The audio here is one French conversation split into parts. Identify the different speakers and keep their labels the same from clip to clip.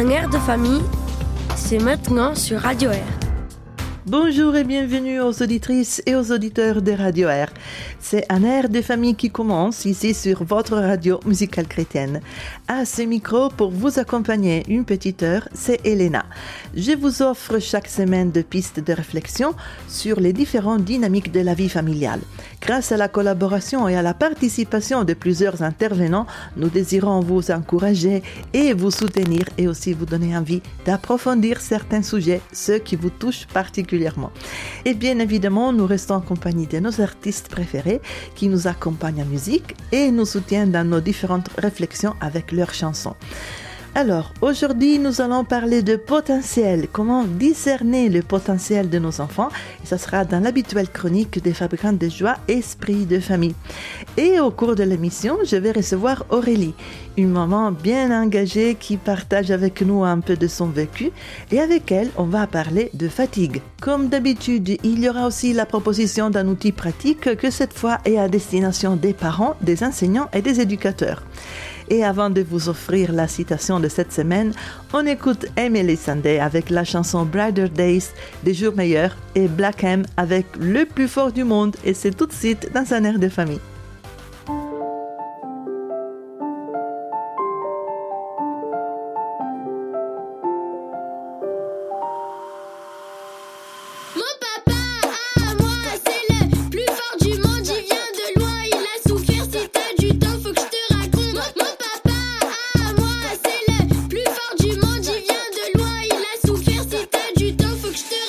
Speaker 1: Un air de famille, c'est maintenant sur Radio Air.
Speaker 2: Bonjour et bienvenue aux auditrices et aux auditeurs de Radio Air. C'est un air de famille qui commence ici sur votre radio musicale chrétienne. À ce micro, pour vous accompagner une petite heure, c'est Elena. Je vous offre chaque semaine de pistes de réflexion sur les différentes dynamiques de la vie familiale. Grâce à la collaboration et à la participation de plusieurs intervenants, nous désirons vous encourager et vous soutenir et aussi vous donner envie d'approfondir certains sujets, ceux qui vous touchent particulièrement. Et bien évidemment, nous restons en compagnie de nos artistes préférés qui nous accompagnent en musique et nous soutiennent dans nos différentes réflexions avec leurs chansons. Alors, aujourd'hui, nous allons parler de potentiel, comment discerner le potentiel de nos enfants? Et ça sera dans l'habituelle chronique des fabricants de joie, Esprit de famille. Et au cours de l'émission, je vais recevoir Aurélie, une maman bien engagée qui partage avec nous un peu de son vécu. Et avec elle, on va parler de fatigue. Comme d'habitude, il y aura aussi la proposition d'un outil pratique que cette fois est à destination des parents, des enseignants et des éducateurs. Et avant de vous offrir la citation de cette semaine, on écoute Emily Sunday avec la chanson Brighter Days des jours meilleurs et Black M avec le plus fort du monde et c'est tout de suite dans un air de famille.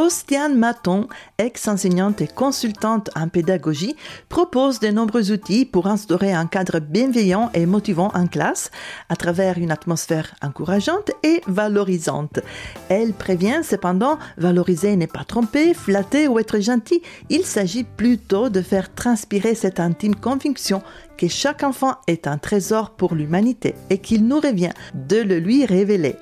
Speaker 3: Ostiane Maton, ex-enseignante et consultante en pédagogie, propose de nombreux outils pour instaurer un cadre bienveillant et motivant en classe à travers une atmosphère encourageante et valorisante. Elle prévient cependant, valoriser n'est pas tromper, flatter ou être gentil. Il s'agit plutôt de faire transpirer cette intime conviction que chaque enfant est un trésor pour l'humanité et qu'il nous revient de le lui révéler.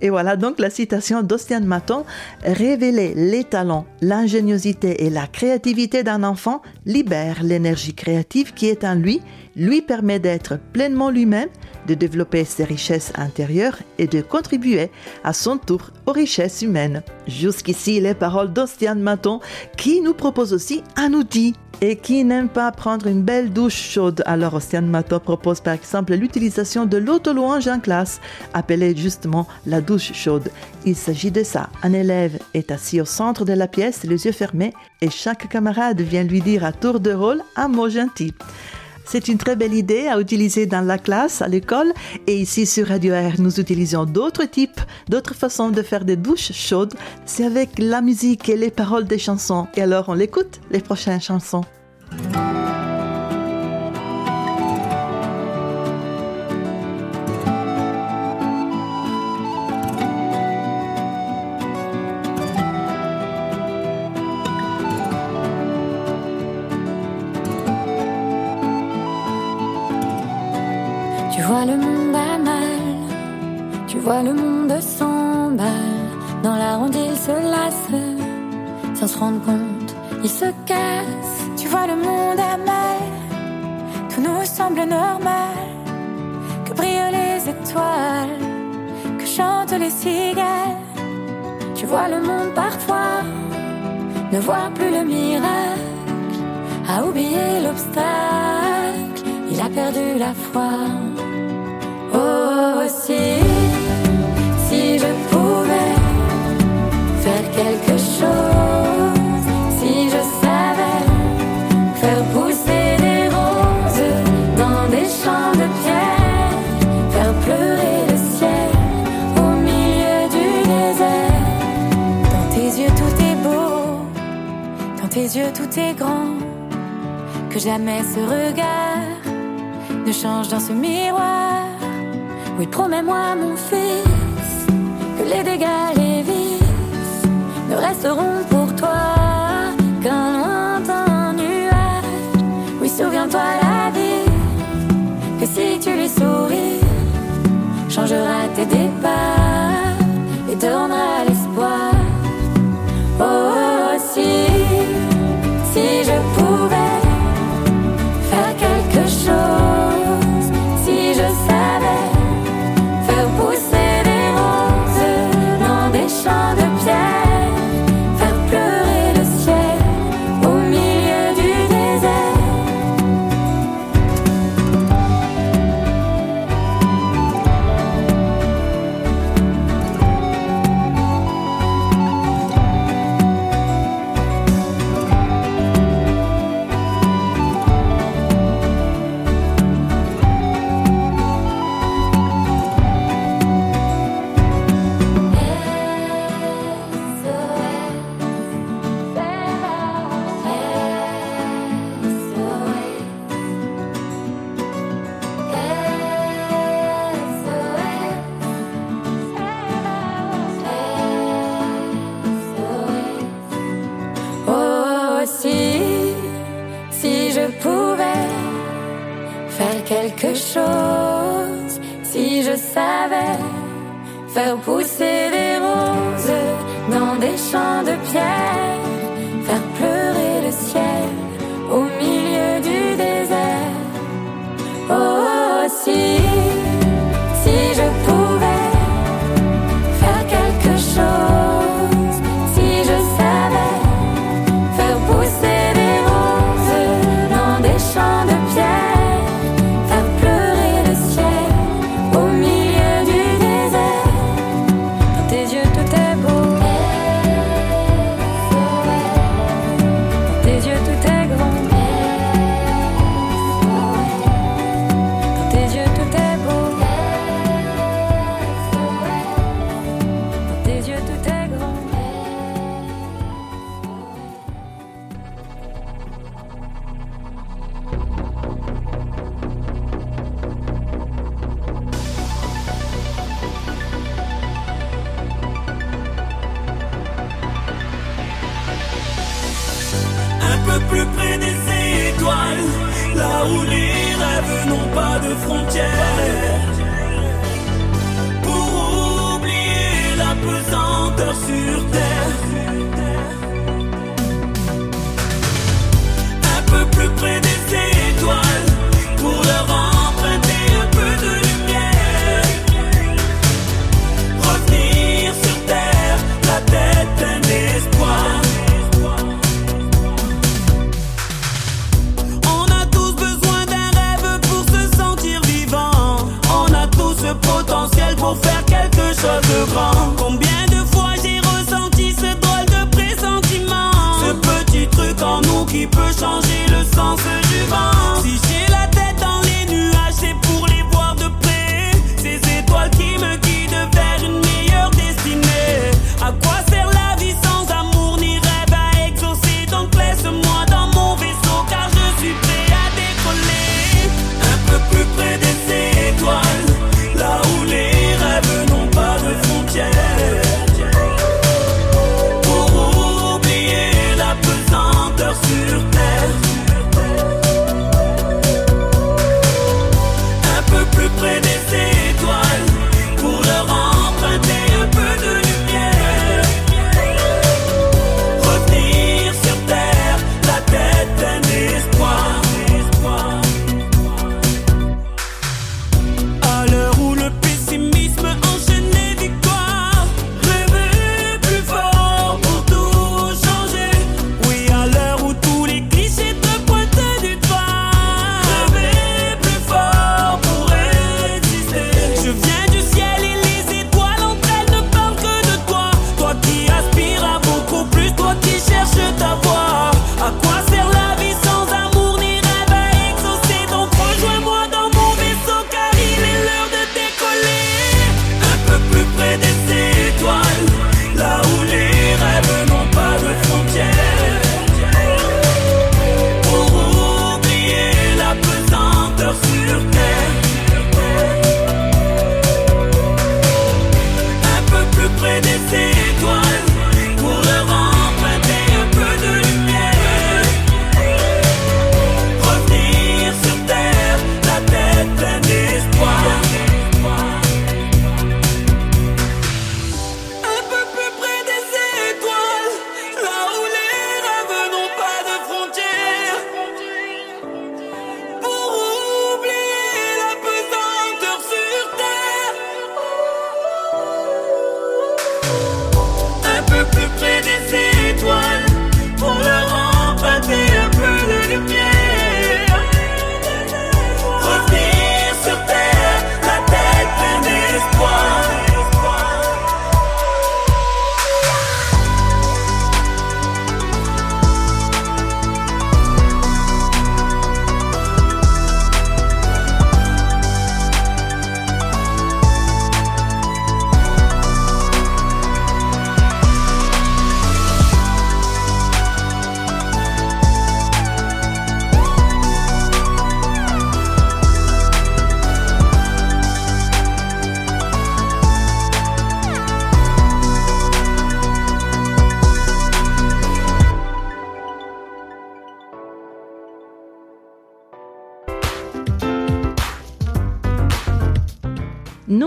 Speaker 3: Et voilà donc la citation d'Ostiane Maton. Révéler les talents, l'ingéniosité et la créativité d'un enfant libère l'énergie créative qui est en lui, lui permet d'être pleinement lui-même, de développer ses richesses intérieures et de contribuer à son tour aux richesses humaines. Jusqu'ici les paroles d'Ostiane Maton qui nous propose aussi un outil et qui n'aime pas prendre une belle douche chaude. Alors Ostiane Maton propose par exemple l'utilisation de l'auto-louange en classe, appelée justement la douche chaude. Il s'agit de ça. Un élève est assis au centre de la pièce, les yeux fermés, et chaque camarade vient lui dire à tour de rôle un mot gentil. C'est une très belle idée à utiliser dans la classe, à l'école. Et ici sur Radio Air, nous utilisons d'autres types, d'autres façons de faire des douches chaudes. C'est avec la musique et les paroles des chansons. Et alors, on l'écoute, les prochaines chansons.
Speaker 4: Tu vois le monde à mal, tu vois le monde s'emballe. Dans la se lasse, sans se rendre compte, il se casse. Tu vois le monde à mal, tout nous semble normal. Que brillent les étoiles, que chantent les cigales. Tu vois le monde parfois, ne vois plus le miracle, a oublié l'obstacle, il a perdu la foi si je pouvais faire quelque chose, si je savais faire pousser des roses dans des champs de pierre, faire pleurer le ciel au milieu du désert. Dans tes yeux tout est beau, dans tes yeux tout est grand, que jamais ce regard ne change dans ce miroir oui, promets-moi, mon fils, que les dégâts, les vices ne resteront pour toi qu'un lointain nuage. Oui, souviens-toi, la vie, que si tu lui souris, changera tes départs et te rendra l'espoir. Oh, oh, oh, si, si je pouvais faire quelque chose. Oh. le
Speaker 5: plus près des étoiles, là où les rêves n'ont pas de frontières. Pour oublier la pesanteur sur terre. Un peu plus près des étoiles. faire quelque chose de grand.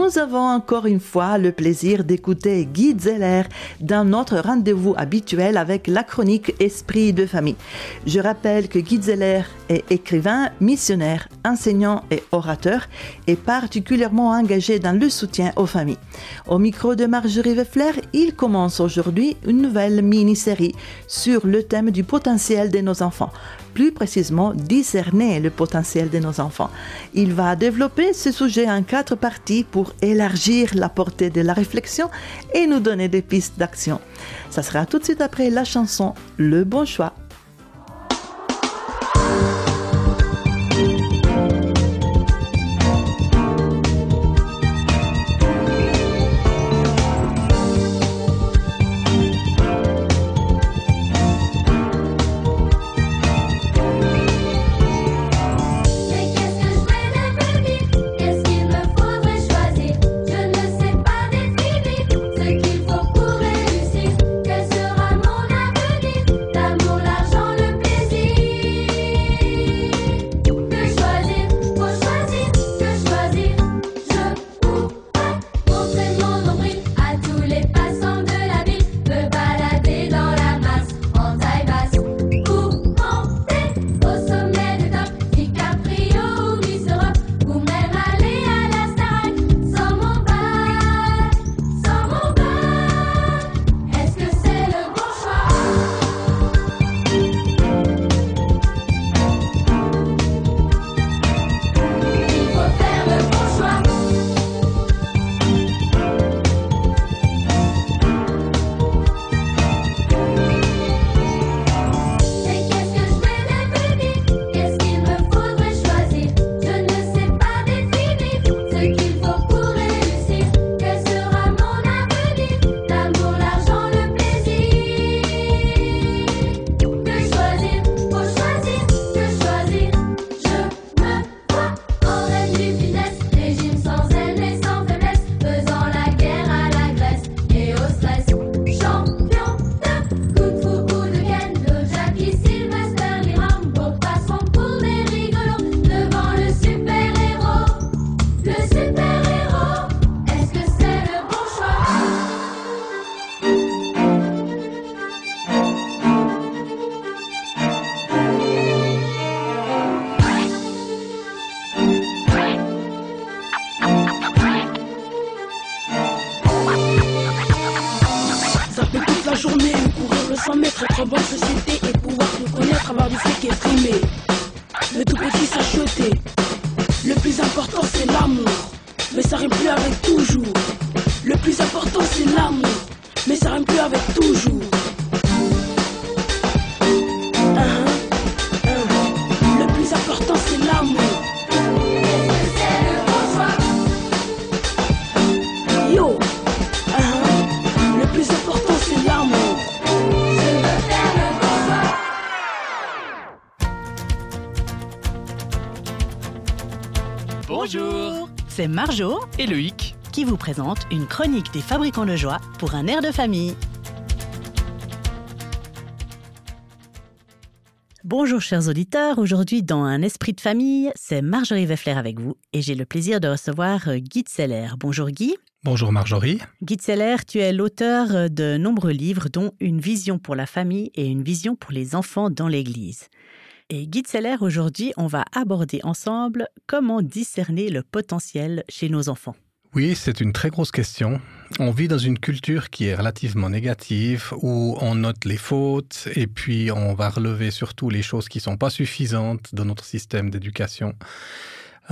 Speaker 6: Nous avons encore une fois le plaisir d'écouter Guy Zeller dans notre rendez-vous habituel avec la chronique Esprit de famille. Je rappelle que Guy Zeller est écrivain, missionnaire, enseignant et orateur et particulièrement engagé dans le soutien aux familles. Au micro de Marjorie Weffler, il commence aujourd'hui une nouvelle mini-série sur le thème du potentiel de nos enfants plus précisément discerner le potentiel de nos enfants. Il va développer ce sujet en quatre parties pour élargir la portée de la réflexion et nous donner des pistes d'action. Ça sera tout de suite après la chanson Le bon choix.
Speaker 7: Bonjour
Speaker 8: C'est Marjo
Speaker 7: Et Loïc
Speaker 8: qui vous présente une chronique des fabricants de joie pour un air de famille. Bonjour chers auditeurs, aujourd'hui dans Un esprit de famille, c'est Marjorie Weffler avec vous et j'ai le plaisir de recevoir euh, Guy Tseller. Bonjour Guy.
Speaker 9: Bonjour Marjorie.
Speaker 8: Guy Tseller, tu es l'auteur de nombreux livres dont Une vision pour la famille et Une vision pour les enfants dans l'Église. Et Guy Tseller, aujourd'hui, on va aborder ensemble comment discerner le potentiel chez nos enfants.
Speaker 9: Oui, c'est une très grosse question on vit dans une culture qui est relativement négative, où on note les fautes et puis on va relever surtout les choses qui sont pas suffisantes dans notre système d'éducation.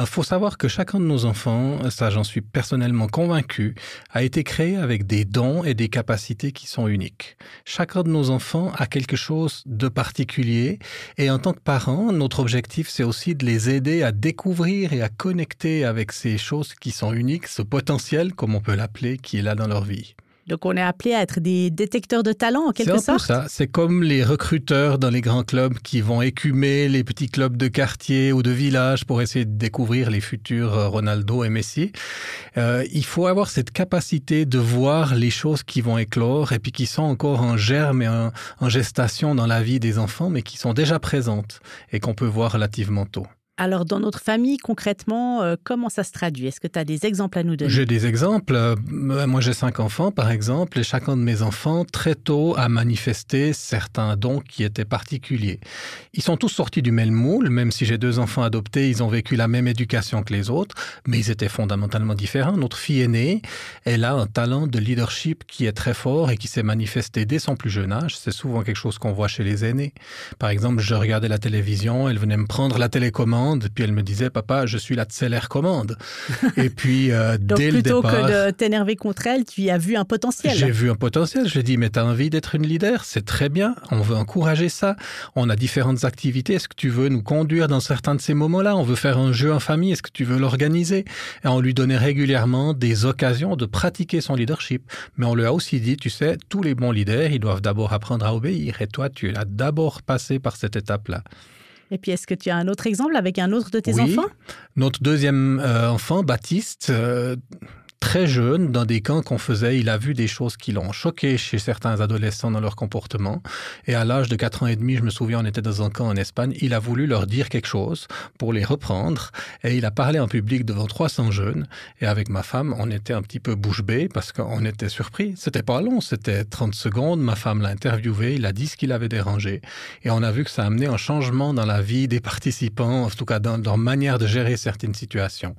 Speaker 9: Il faut savoir que chacun de nos enfants, ça j'en suis personnellement convaincu, a été créé avec des dons et des capacités qui sont uniques. Chacun de nos enfants a quelque chose de particulier et en tant que parent, notre objectif c'est aussi de les aider à découvrir et à connecter avec ces choses qui sont uniques, ce potentiel comme on peut l'appeler qui est là dans leur vie.
Speaker 8: Donc on est appelé à être des détecteurs de talent en
Speaker 9: C'est
Speaker 8: quelque sorte.
Speaker 9: ça. C'est comme les recruteurs dans les grands clubs qui vont écumer les petits clubs de quartier ou de village pour essayer de découvrir les futurs euh, Ronaldo et Messi. Euh, il faut avoir cette capacité de voir les choses qui vont éclore et puis qui sont encore en germe et en, en gestation dans la vie des enfants, mais qui sont déjà présentes et qu'on peut voir relativement tôt.
Speaker 8: Alors dans notre famille, concrètement, euh, comment ça se traduit? Est-ce que tu as des exemples à nous donner?
Speaker 9: J'ai des exemples. Euh, Moi, j'ai cinq enfants, par exemple, et chacun de mes enfants, très tôt, a manifesté certains dons qui étaient particuliers. Ils sont tous sortis du même moule, même si j'ai deux enfants adoptés, ils ont vécu la même éducation que les autres, mais ils étaient fondamentalement différents. Notre fille aînée, elle a un talent de leadership qui est très fort et qui s'est manifesté dès son plus jeune âge. C'est souvent quelque chose qu'on voit chez les aînés. Par exemple, je regardais la télévision, elle venait me prendre la télécommande, puis elle me disait, papa, je suis la commande. et puis, euh,
Speaker 8: Donc
Speaker 9: dès le
Speaker 8: plutôt
Speaker 9: départ...
Speaker 8: que de t'énerver contre elle, tu y as vu un potentiel.
Speaker 9: J'ai vu un potentiel. Je lui ai dit, mais tu as envie d'être une leader? C'est très bien. On veut encourager ça. On a différentes activités. Est-ce que tu veux nous conduire dans certains de ces moments-là? On veut faire un jeu en famille. Est-ce que tu veux l'organiser? Et on lui donnait régulièrement des occasions de pratiquer son leadership. Mais on lui a aussi dit, tu sais, tous les bons leaders, ils doivent d'abord apprendre à obéir. Et toi, tu as d'abord passé par cette étape-là.
Speaker 8: Et puis est-ce que tu as un autre exemple avec un autre de tes
Speaker 9: Oui.
Speaker 8: enfants?
Speaker 9: Notre deuxième euh, enfant, Baptiste, euh, très jeune, dans des camps qu'on faisait, il a vu des choses qui l'ont choqué chez certains adolescents dans leur comportement. Et à l'âge de 4 ans et demi, je me souviens, on était dans un camp en Espagne, il a voulu leur dire quelque chose pour les reprendre. Et il a parlé en public devant 300 jeunes. Et avec ma femme, on était un petit peu bouche bée parce qu'on était surpris. C'était pas long, c'était 30 secondes. Ma femme l'a interviewé, il a dit ce qu'il avait dérangé. Et on a vu que ça a amené un changement dans la vie des participants, en tout cas dans leur manière de gérer certaines situations.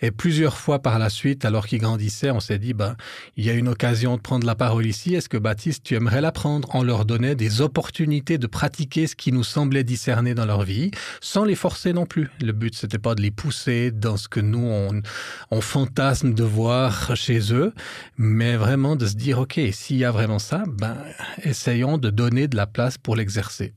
Speaker 9: Et plusieurs fois par la suite, alors qu'il grandissait, on s'est dit, ben, il y a une occasion de prendre la parole ici. Est-ce que Baptiste, tu aimerais la prendre? On leur donnait des opportunités de pratiquer ce qui nous semblait discerner dans leur vie, sans les forcer non plus? Le but, c'était pas de les pousser dans ce que nous, on, on fantasme de voir chez eux, mais vraiment de se dire, OK, s'il y a vraiment ça, ben, essayons de donner de la place pour l'exercer.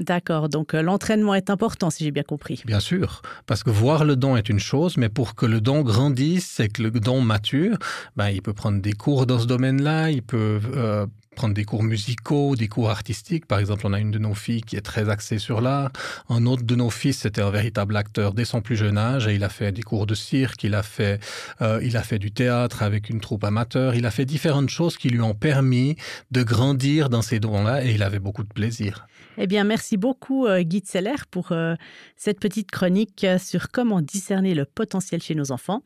Speaker 8: D'accord, donc euh, l'entraînement est important si j'ai bien compris.
Speaker 9: Bien sûr, parce que voir le don est une chose, mais pour que le don grandisse et que le don mature, ben, il peut prendre des cours dans ce domaine-là, il peut euh, prendre des cours musicaux, des cours artistiques. Par exemple, on a une de nos filles qui est très axée sur l'art. Un autre de nos fils, c'était un véritable acteur dès son plus jeune âge et il a fait des cours de cirque, il a fait, euh, il a fait du théâtre avec une troupe amateur, il a fait différentes choses qui lui ont permis de grandir dans ces dons-là et il avait beaucoup de plaisir.
Speaker 8: Eh bien, merci beaucoup euh, Guy Seller pour euh, cette petite chronique sur comment discerner le potentiel chez nos enfants.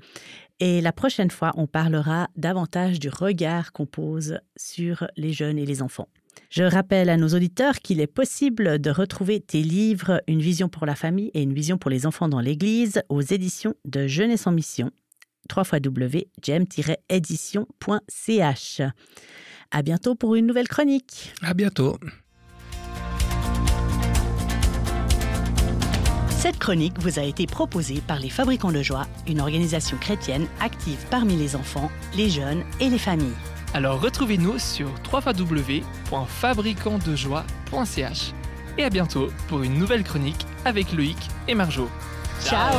Speaker 8: Et la prochaine fois, on parlera davantage du regard qu'on pose sur les jeunes et les enfants. Je rappelle à nos auditeurs qu'il est possible de retrouver tes livres Une vision pour la famille et Une vision pour les enfants dans l'Église aux éditions de Jeunesse en Mission, www.gem-édition.ch. À bientôt pour une nouvelle chronique.
Speaker 9: À bientôt.
Speaker 8: Cette chronique vous a été proposée par les Fabricants de Joie, une organisation chrétienne active parmi les enfants, les jeunes et les familles.
Speaker 7: Alors retrouvez-nous sur www.fabricantdejoie.ch et à bientôt pour une nouvelle chronique avec Loïc et Marjo.
Speaker 8: Ciao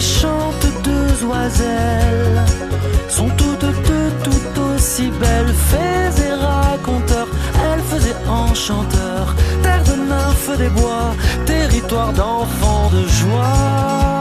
Speaker 10: Vie
Speaker 11: chantent deux oiselles. Sont toutes deux tout aussi belles. Fées et raconteurs, elles faisaient enchanteurs. Terre de nymphes des bois, territoire d'enfants de joie.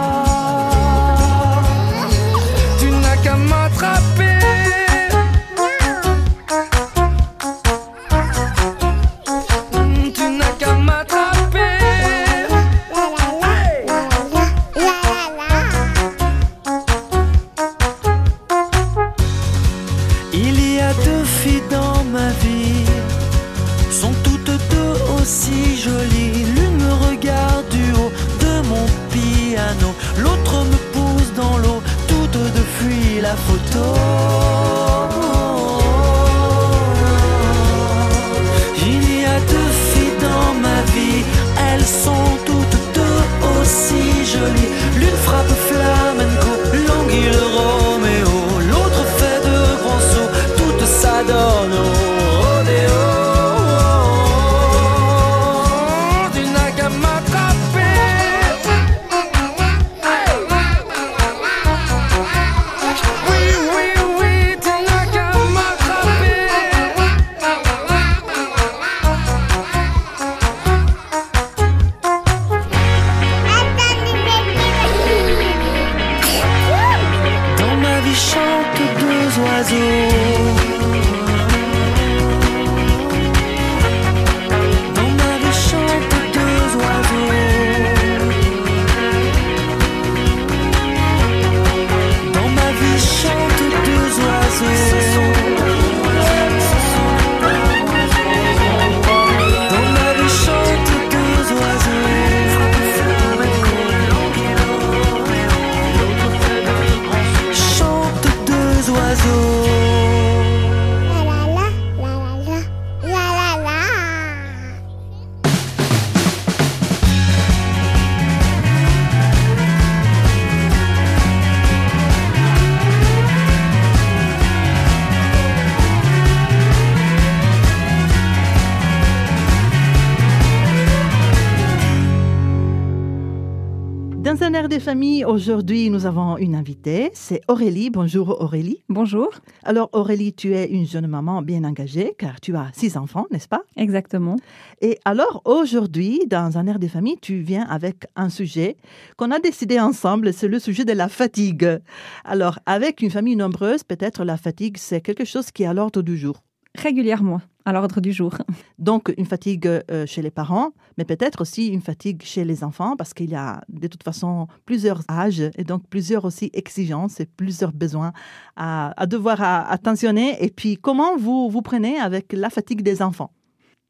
Speaker 3: Des familles, aujourd'hui, nous avons une invitée. C'est Aurélie. Bonjour Aurélie.
Speaker 12: Bonjour.
Speaker 3: Alors Aurélie, tu es une jeune maman bien engagée car tu as six enfants, n'est-ce pas?
Speaker 12: Exactement.
Speaker 3: Et alors aujourd'hui, dans un air des familles, tu viens avec un sujet qu'on a décidé ensemble, c'est le sujet de la fatigue. Alors avec une famille nombreuse, peut-être la fatigue, c'est quelque chose qui est à l'ordre du jour.
Speaker 12: Régulièrement, à l'ordre du jour.
Speaker 3: Donc une fatigue euh, chez les parents, mais peut-être aussi une fatigue chez les enfants parce qu'il y a de toute façon plusieurs âges et donc plusieurs aussi exigences et plusieurs besoins à, à devoir à- attentionner. Et puis comment vous vous prenez avec la fatigue des enfants?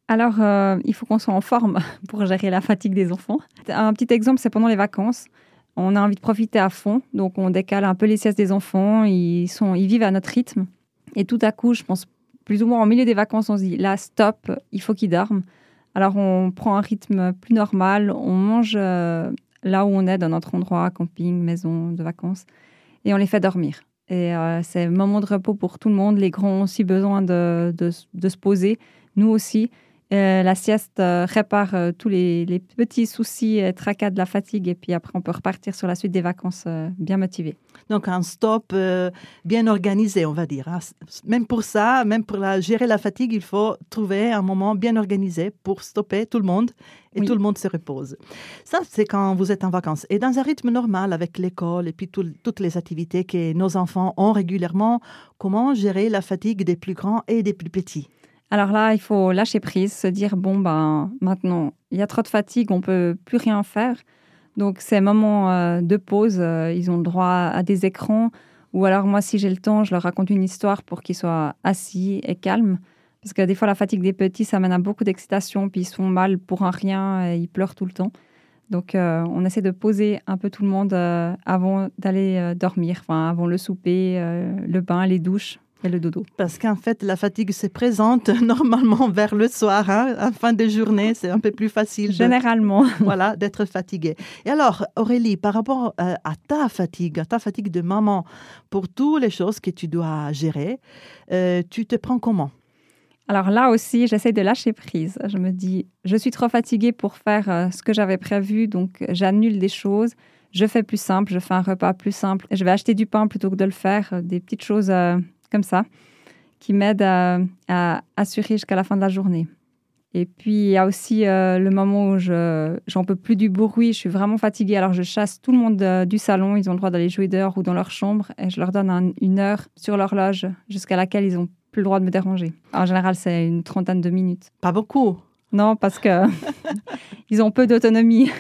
Speaker 12: Alors, euh, il faut qu'on soit en forme pour gérer la fatigue des enfants. Un petit exemple, c'est pendant les vacances. On a envie de profiter à fond, donc on décale un peu les siestes des enfants. Ils, sont, ils vivent à notre rythme. Et tout à coup, je pense plus ou moins au milieu des vacances, on se dit là, stop, il faut qu'ils dorment. Alors, on prend un rythme plus normal. On mange euh, là où on est, dans notre endroit, camping, maison de vacances, et on les fait dormir. Et euh, c'est un moment de repos pour tout le monde. Les grands ont aussi besoin de, de- de se poser, nous aussi. Euh, la sieste euh, répare euh, tous les, les petits soucis et tracas de la fatigue, et puis après, on peut repartir sur la suite des vacances bien motivés.
Speaker 3: Donc un stop bien organisé, on va dire. hein. Même pour ça, même pour la, gérer la fatigue, il faut trouver un moment bien organisé pour stopper tout le monde et
Speaker 12: Oui.
Speaker 3: tout le monde se repose. Ça, c'est quand vous êtes en vacances. Et dans un rythme normal avec l'école et puis tout- toutes les activités que nos enfants ont régulièrement, comment gérer la fatigue des plus grands et des plus petits?
Speaker 12: Alors là, il faut lâcher prise, se dire bon ben maintenant il y a trop de fatigue, on peut plus rien faire. Donc ces moments euh, de pause, euh, ils ont le droit à des écrans. Ou alors moi, si j'ai le temps, je leur raconte une histoire pour qu'ils soient assis et calmes. Parce que des fois, la fatigue des petits, ça mène à beaucoup d'excitation, puis ils se font mal pour un rien et ils pleurent tout le temps. Donc euh, on essaie de poser un peu tout le monde avant d'aller dormir, enfin avant le souper, le bain, les douches et le dodo.
Speaker 3: Parce qu'en fait, la fatigue se présente normalement vers le soir, hein, en fin de journée, c'est un peu plus facile. de-
Speaker 12: Généralement.
Speaker 3: voilà, d'être fatigué. Et alors, Aurélie, par rapport euh, à ta fatigue, à ta fatigue de maman, pour toutes les choses que tu dois gérer, euh, tu te prends comment?
Speaker 12: Alors là aussi, j'essaie de lâcher prise. Je me dis, je suis trop fatiguée pour faire euh, ce que j'avais prévu, donc j'annule des choses. Je fais plus simple, je fais un repas plus simple. Je vais acheter du pain plutôt que de le faire, des petites choses euh, comme ça qui m'aident à, à assurer jusqu'à la fin de la journée. Et puis, il y a aussi euh, le moment où je j'en peux plus du bruit, je suis vraiment fatiguée. Alors, je chasse tout le monde euh, du salon. Ils ont le droit d'aller jouer dehors ou dans leur chambre. Et je leur donne un- une heure sur l'horloge jusqu'à laquelle ils ont plus le droit de me déranger. En général, c'est une trentaine de minutes.
Speaker 3: Pas beaucoup.
Speaker 12: Non, parce que ils ont peu d'autonomie.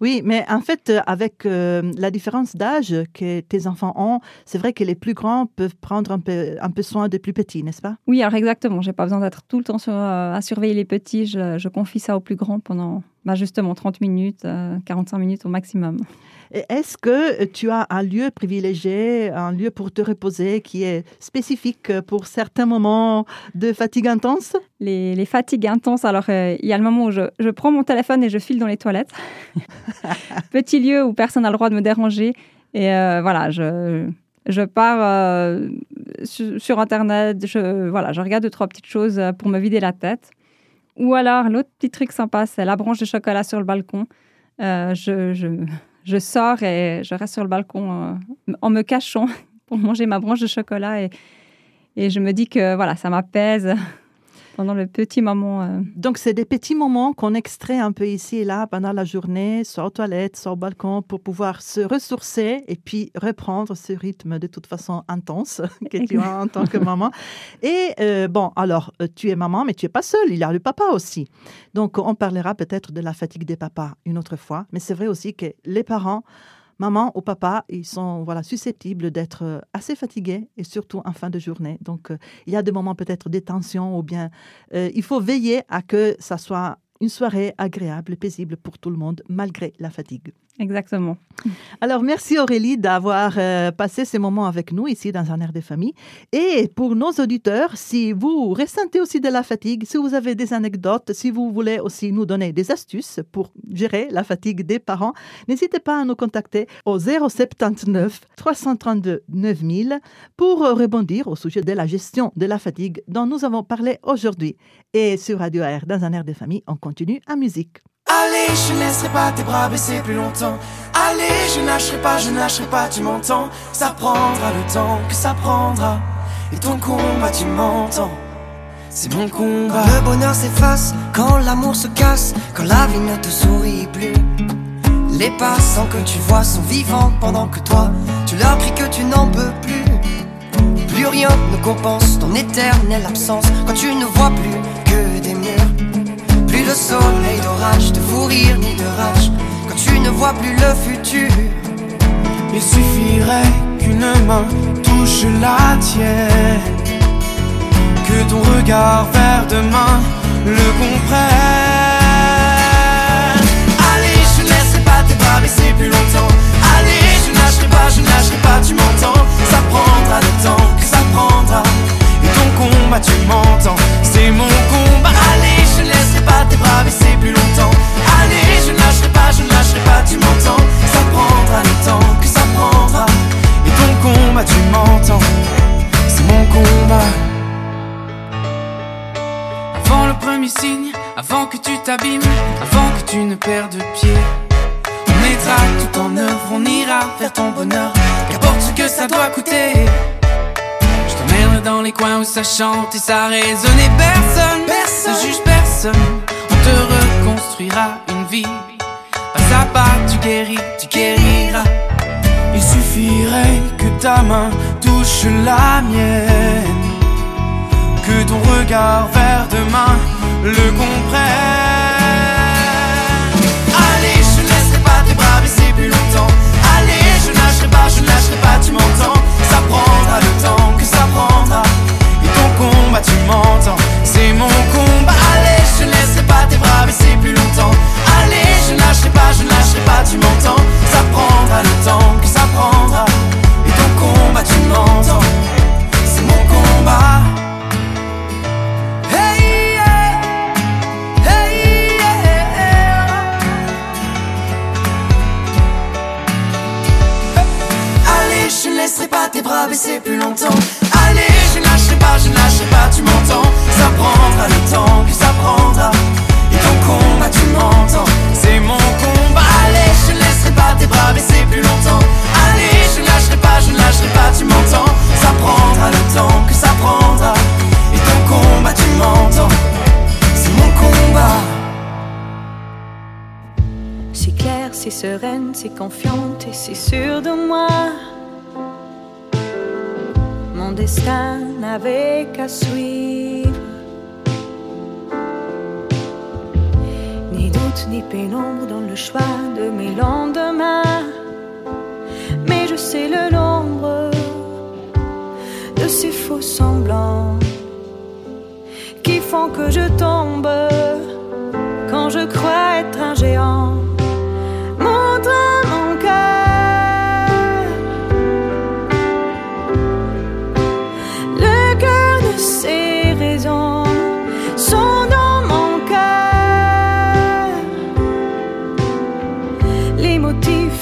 Speaker 3: Oui, mais en fait, euh, avec euh, la différence d'âge que tes enfants ont, c'est vrai que les plus grands peuvent prendre un peu, un peu soin des plus petits, n'est-ce pas?
Speaker 12: Oui, alors exactement. J'ai pas besoin d'être tout le temps euh, à surveiller les petits. Je confie ça aux plus grands pendant bah, justement 30 minutes, euh, 45 minutes au maximum.
Speaker 3: Est-ce que tu as un lieu privilégié, un lieu pour te reposer qui est spécifique pour certains moments de fatigue intense?
Speaker 12: Les, les fatigues intenses, alors euh, il y a le moment où je, je prends mon téléphone et je file dans les toilettes. Petit lieu où personne n'a le droit de me déranger. Et euh, voilà, je, je pars euh, sur, sur Internet, je, voilà, je regarde deux, trois petites choses pour me vider la tête. Ou alors, l'autre petit truc sympa, c'est la branche de chocolat sur le balcon. Euh, je, je, je sors et je reste sur le balcon euh, en me cachant pour manger ma branche de chocolat et, et je me dis que voilà, ça m'apaise pendant le petit moment. euh.
Speaker 3: Donc, c'est des petits moments qu'on extrait un peu ici et là pendant la journée, soit aux toilettes, soit au balcon, pour pouvoir se ressourcer et puis reprendre ce rythme de toute façon intense que tu as en tant que maman. Et euh, bon, alors, euh, tu es maman, mais tu es pas seule, il y a le papa aussi. Donc, on parlera peut-être de la fatigue des papas une autre fois, mais c'est vrai aussi que les parents, maman ou papa, ils sont voilà susceptibles d'être euh, assez fatigués et surtout en fin de journée. Donc, euh, il y a des moments peut-être des tensions ou bien euh, il faut veiller à que ça soit une soirée agréable, paisible pour tout le monde, malgré la fatigue.
Speaker 12: Exactement.
Speaker 3: Alors, merci Aurélie d'avoir euh, passé ces moments avec nous ici dans un air de famille. Et pour nos auditeurs, si vous ressentez aussi de la fatigue, si vous avez des anecdotes, si vous voulez aussi nous donner des astuces pour gérer la fatigue des parents, n'hésitez pas à nous contacter au 079 332 9000 pour rebondir au sujet de la gestion de la fatigue dont nous avons parlé aujourd'hui. Et sur Radio Air, dans un air de famille, on continue en musique.
Speaker 13: Allez, je ne laisserai pas tes bras baisser plus longtemps. Allez, je lâcherai pas, je lâcherai pas, tu m'entends. Ça prendra le temps que ça prendra. Et ton combat, tu m'entends. C'est mon combat.
Speaker 14: Le bonheur s'efface quand l'amour se casse, quand la vie ne te sourit plus. Les passants que tu vois sont vivants pendant que toi, tu leur cries que tu n'en peux plus. Plus rien ne compense ton éternelle absence quand tu ne vois plus que des murs. De soleil, d'orage, de fou rire ni de rage quand tu ne vois plus le futur.
Speaker 13: Il suffirait qu'une main touche la tienne. Que ton regard vers demain le comprennent. Allez, je ne laisserai pas tes bras baisser plus longtemps. Allez, je ne lâcherai pas, je ne lâcherai pas, tu m'entends. Ça prendra le temps que ça prendra. Et ton combat, tu m'entends, c'est mon combat. Allez, je ne laisserai pas tes bras baisser plus longtemps. Allez, je ne lâcherai pas, je ne lâcherai pas, tu m'entends. Ça prendra le temps que ça prendra. Et ton combat, tu m'entends, c'est mon combat. Avant le premier signe, avant que tu t'abîmes, avant que tu ne perdes pied. On mettra tout en œuvre, on ira vers ton bonheur, qu'importe ce que ça doit coûter. Je t'emmènerai dans les coins où ça chante et ça résonne et personne, personne, ne juge personne. On te reconstruira une vie, pas à pas, tu guéris, tu guériras. Il suffirait que ta main touche la mienne que ton regard vers demain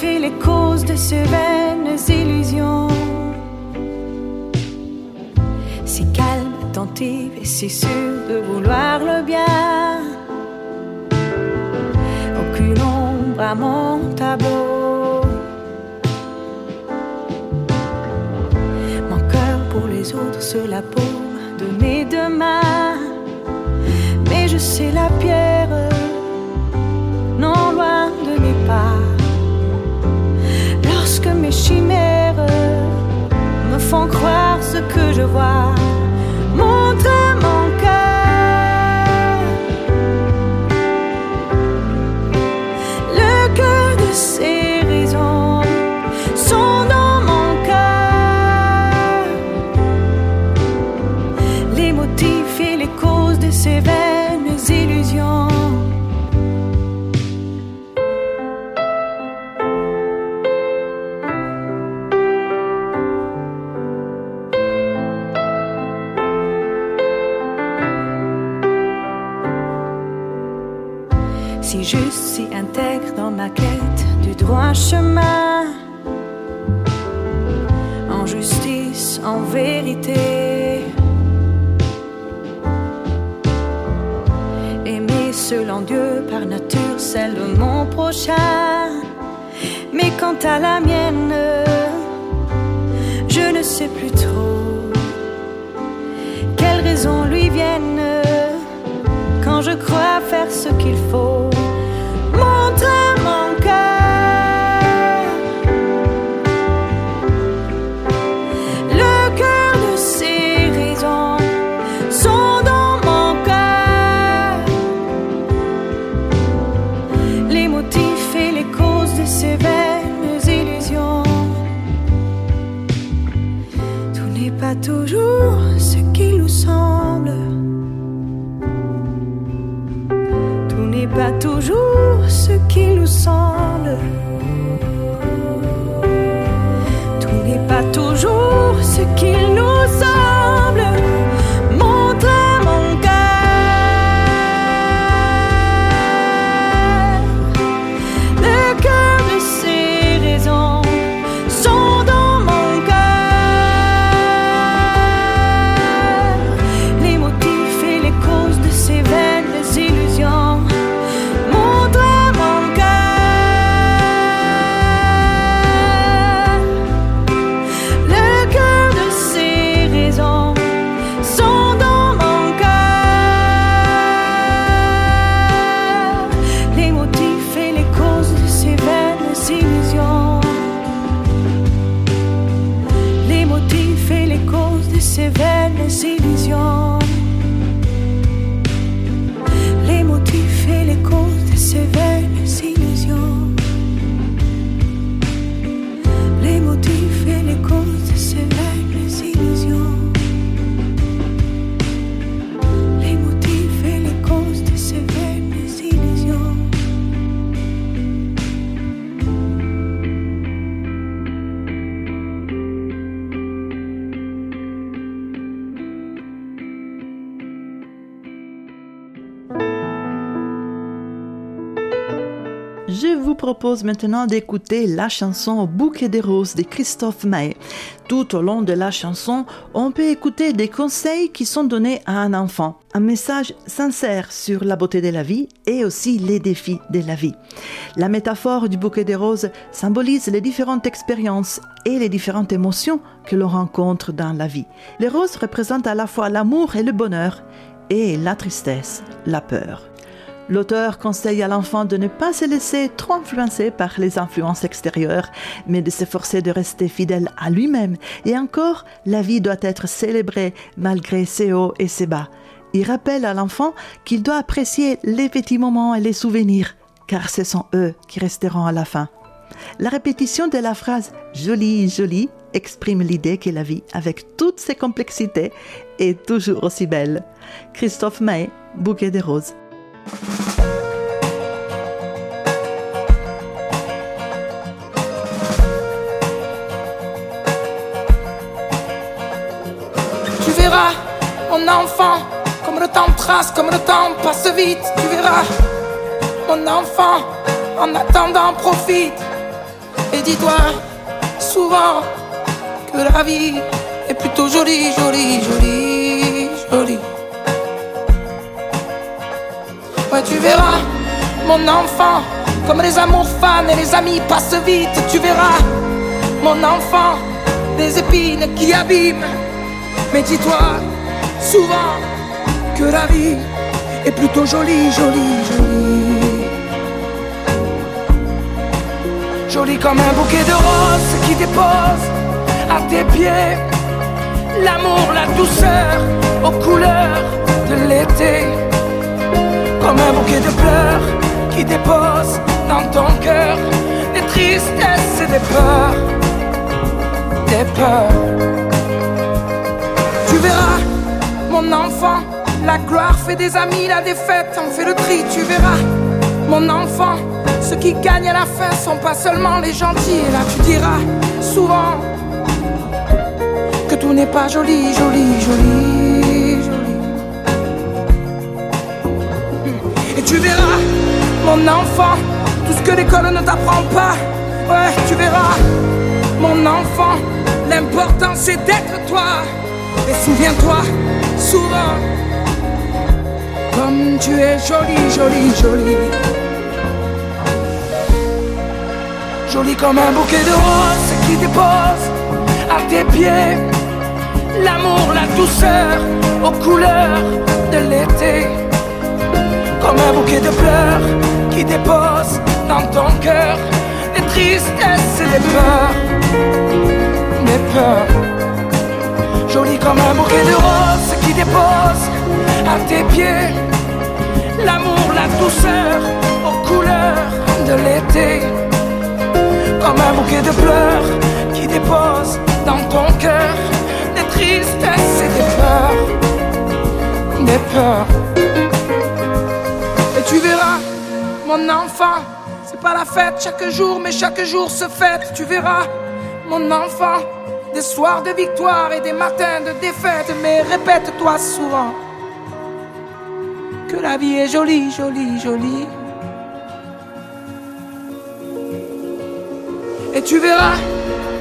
Speaker 13: et
Speaker 15: les causes de ces vaines illusions. Si calme, attentive et si sûre de vouloir le bien aucune ombre à mon tableau. Mon cœur pour les autres sur la paume de mes deux mains. Mais je sais la pierre, me font croire ce que je vois, ma quête du droit chemin. En justice, en vérité. Aimer selon Dieu par nature, celle de mon prochain. Mais quant à la mienne, je ne sais plus trop quelles raisons lui viennent quand je crois faire ce qu'il faut.
Speaker 3: Je vous propose maintenant d'écouter la chanson Bouquet des roses de Christophe Maé. Tout au long de la chanson, on peut écouter des conseils qui sont donnés à un enfant, un message sincère sur la beauté de la vie et aussi les défis de la vie. La métaphore du bouquet des roses symbolise les différentes expériences et les différentes émotions que l'on rencontre dans la vie. Les roses représentent à la fois l'amour et le bonheur, et la tristesse, la peur. L'auteur conseille à l'enfant de ne pas se laisser trop influencer par les influences extérieures, mais de s'efforcer de rester fidèle à lui-même. Et encore, la vie doit être célébrée malgré ses hauts et ses bas. Il rappelle à l'enfant qu'il doit apprécier les petits moments et les souvenirs, car ce sont eux qui resteront à la fin. La répétition de la phrase jolie, jolie exprime l'idée que la vie, avec toutes ses complexités, est toujours aussi belle. Christophe Maé, Bouquet des roses.
Speaker 16: Tu verras, mon enfant, comme le temps trace, comme le temps passe vite. Tu verras, mon enfant, en attendant, profite. Et dis-toi souvent que la vie est plutôt jolie, jolie, jolie, jolie. Ouais, tu verras, mon enfant, comme les amours fans et les amis passent vite. Tu verras, mon enfant, des épines qui abîment. Mais dis-toi souvent que la vie est plutôt jolie, jolie, jolie. Jolie comme un bouquet de roses qui dépose à tes pieds l'amour, la douceur aux couleurs de l'été. Comme un bouquet de pleurs qui dépose dans ton cœur des tristesses et des peurs, des peurs. Tu verras, mon enfant, la gloire fait des amis, la défaite en fait le tri. Tu verras, mon enfant, ceux qui gagnent à la fin sont pas seulement les gentils. Là, tu diras souvent que tout n'est pas joli, joli, joli, tu verras, mon enfant, tout ce que l'école ne t'apprend pas. Ouais, tu verras, mon enfant, l'important c'est d'être toi. Et souviens-toi souvent, comme tu es jolie, jolie, jolie. Jolie comme un bouquet de roses qui dépose à tes pieds l'amour, la douceur aux couleurs de l'été. Comme un bouquet de pleurs qui dépose dans ton cœur des tristesses et des peurs, des peurs. Jolie comme un bouquet de roses qui dépose à tes pieds l'amour, la douceur aux couleurs de l'été. Comme un bouquet de pleurs qui dépose dans ton cœur des tristesses et des peurs, des peurs. Tu verras, mon enfant. C'est pas la fête chaque jour, mais chaque jour se fête. Tu verras, mon enfant, des soirs de victoire et des matins de défaite. Mais répète-toi souvent que la vie est jolie, jolie, jolie. Et tu verras,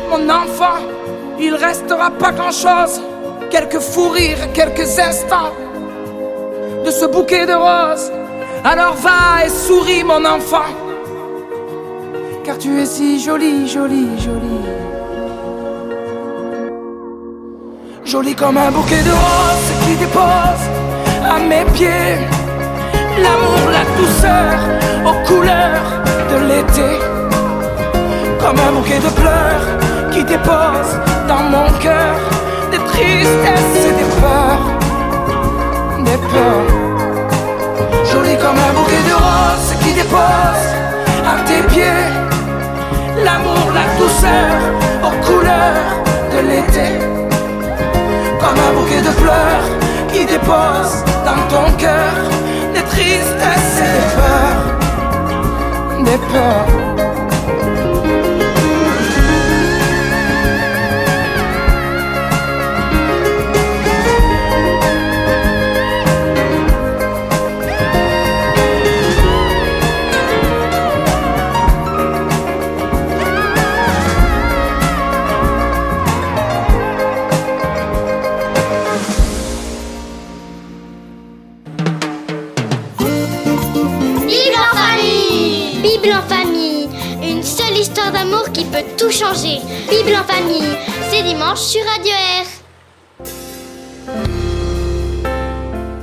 Speaker 16: mon enfant, il restera pas grand-chose. Quelques fous rires, quelques instants de ce bouquet de roses. Alors va et souris, mon enfant, car tu es si jolie, jolie, jolie. Jolie comme un bouquet de roses qui dépose à mes pieds. L'amour, la douceur aux couleurs de l'été. Comme un bouquet de pleurs qui dépose dans mon cœur des tristesses et des peurs. Des peurs. Jolie comme un bouquet de roses qui dépose à tes pieds. L'amour, la douceur aux couleurs de l'été. Comme un bouquet de fleurs qui dépose dans ton cœur des tristesses et des peurs. Des peurs.
Speaker 10: Tout changer. Bible en famille, c'est dimanche sur Radio Air.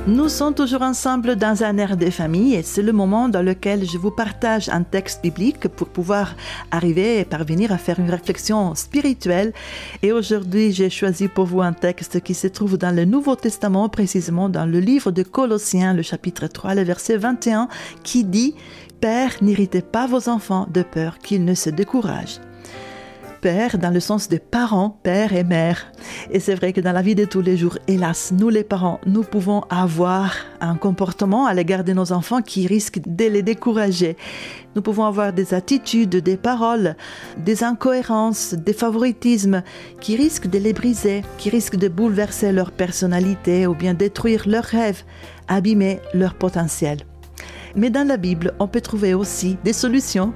Speaker 3: Nous sommes toujours ensemble dans un air des familles et c'est le moment dans lequel je vous partage un texte biblique pour pouvoir arriver et parvenir à faire une réflexion spirituelle. Et aujourd'hui, j'ai choisi pour vous un texte qui se trouve dans le Nouveau Testament, précisément dans le livre de Colossiens, le chapitre 3, le verset 21, qui dit Père, n'irritez pas vos enfants de peur qu'ils ne se découragent père dans le sens de parents, père et mère. Et c'est vrai que dans la vie de tous les jours, hélas, nous les parents, nous pouvons avoir un comportement à l'égard de nos enfants qui risque de les décourager. Nous pouvons avoir des attitudes, des paroles, des incohérences, des favoritismes qui risquent de les briser, qui risquent de bouleverser leur personnalité ou bien détruire leurs rêves, abîmer leur potentiel. Mais dans la Bible, on peut trouver aussi des solutions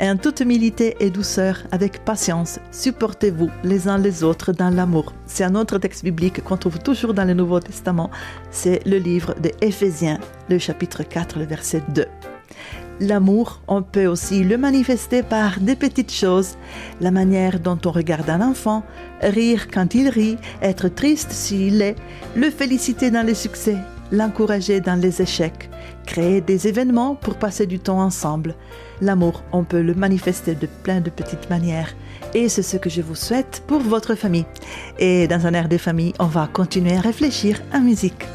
Speaker 3: en toute humilité et douceur, avec patience, supportez-vous les uns les autres dans l'amour. C'est un autre texte biblique qu'on trouve toujours dans le Nouveau Testament. C'est le livre de Éphésiens, le chapitre 4, le verset 2. L'amour, on peut aussi le manifester par des petites choses, la manière dont on regarde un enfant, rire quand il rit, être triste s'il est, le féliciter dans les succès, l'encourager dans les échecs, créer des événements pour passer du temps ensemble. L'amour, on peut le manifester de plein de petites manières. Et c'est ce que je vous souhaite pour votre famille. Et dans un air des familles, on va continuer à réfléchir à musique.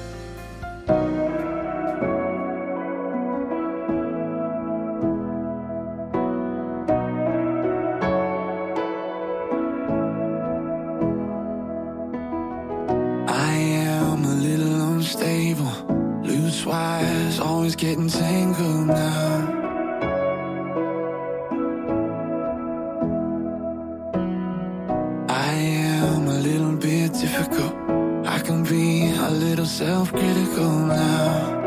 Speaker 17: Getting now. Little bit difficult. I can be a little self critical now.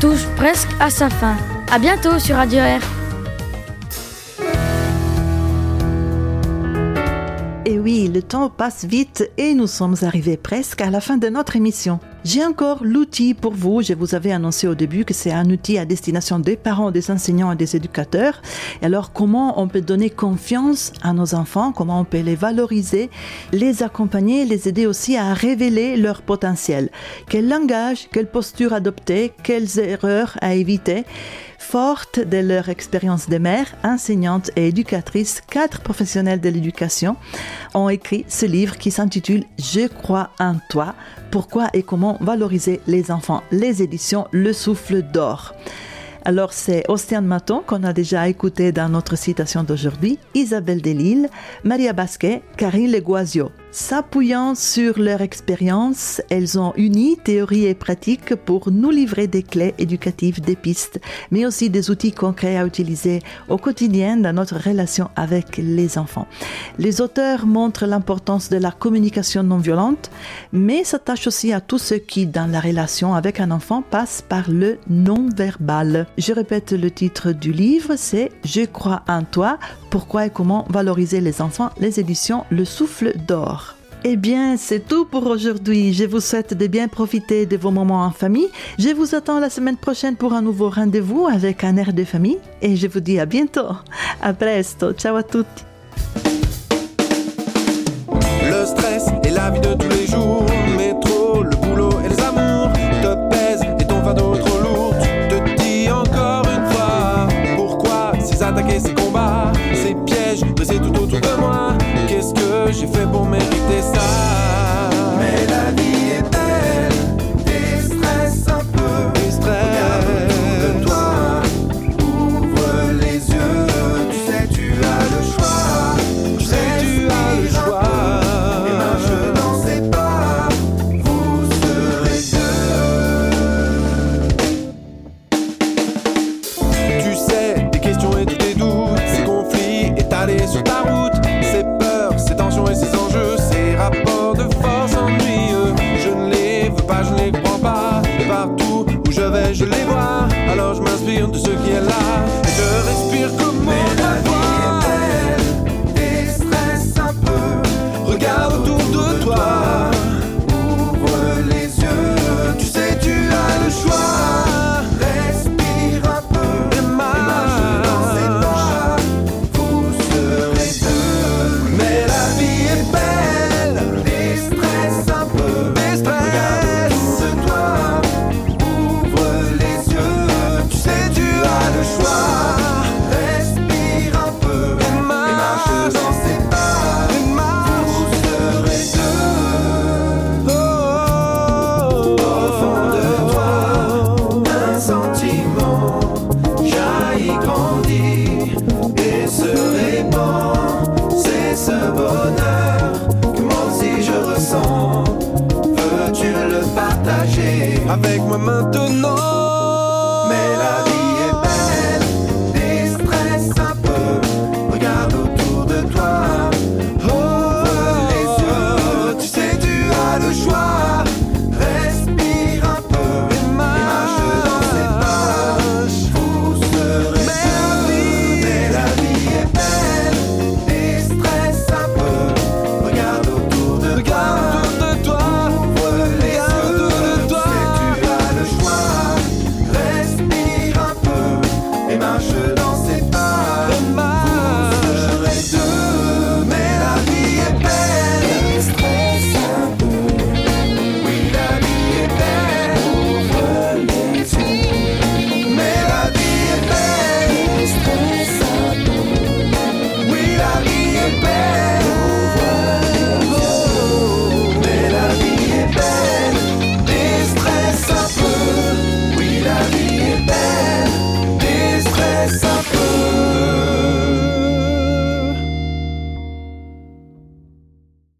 Speaker 1: Touche presque à sa fin. À bientôt sur Radio Air.
Speaker 3: Temps passe vite et nous sommes arrivés presque à la fin de notre émission. J'ai encore l'outil pour vous. Je vous avais annoncé au début que c'est un outil à destination des parents, des enseignants et des éducateurs. Alors, comment on peut donner confiance à nos enfants? Comment on peut les valoriser, les accompagner, les aider aussi à révéler leur potentiel? Quel langage, quelle posture adopter, quelles erreurs à éviter? Forte de leur expérience de mère, enseignante et éducatrice, quatre professionnels de l'éducation ont écrit ce livre qui s'intitule Je crois en toi, pourquoi et comment valoriser les enfants. Les éditions Le Souffle d'Or. Alors c'est Océane Maton qu'on a déjà écouté dans notre citation d'aujourd'hui, Isabelle Delille, Maria Basquet, Karine Leguazio. S'appuyant sur leur expérience, elles ont uni théorie et pratique pour nous livrer des clés éducatives, des pistes, mais aussi des outils concrets à utiliser au quotidien dans notre relation avec les enfants. Les auteurs montrent l'importance de la communication non violente, mais s'attachent aussi à tout ce qui, dans la relation avec un enfant, passe par le non-verbal. Je répète le titre du livre, c'est Je crois en toi, pourquoi et comment valoriser les enfants, les éditions Le Souffle d'Or. Eh bien, c'est tout pour aujourd'hui. Je vous souhaite de bien profiter de vos moments en famille. Je vous attends la semaine prochaine pour un nouveau rendez-vous avec un air de famille et je vous dis à bientôt. À presto. Ciao à
Speaker 18: tous pour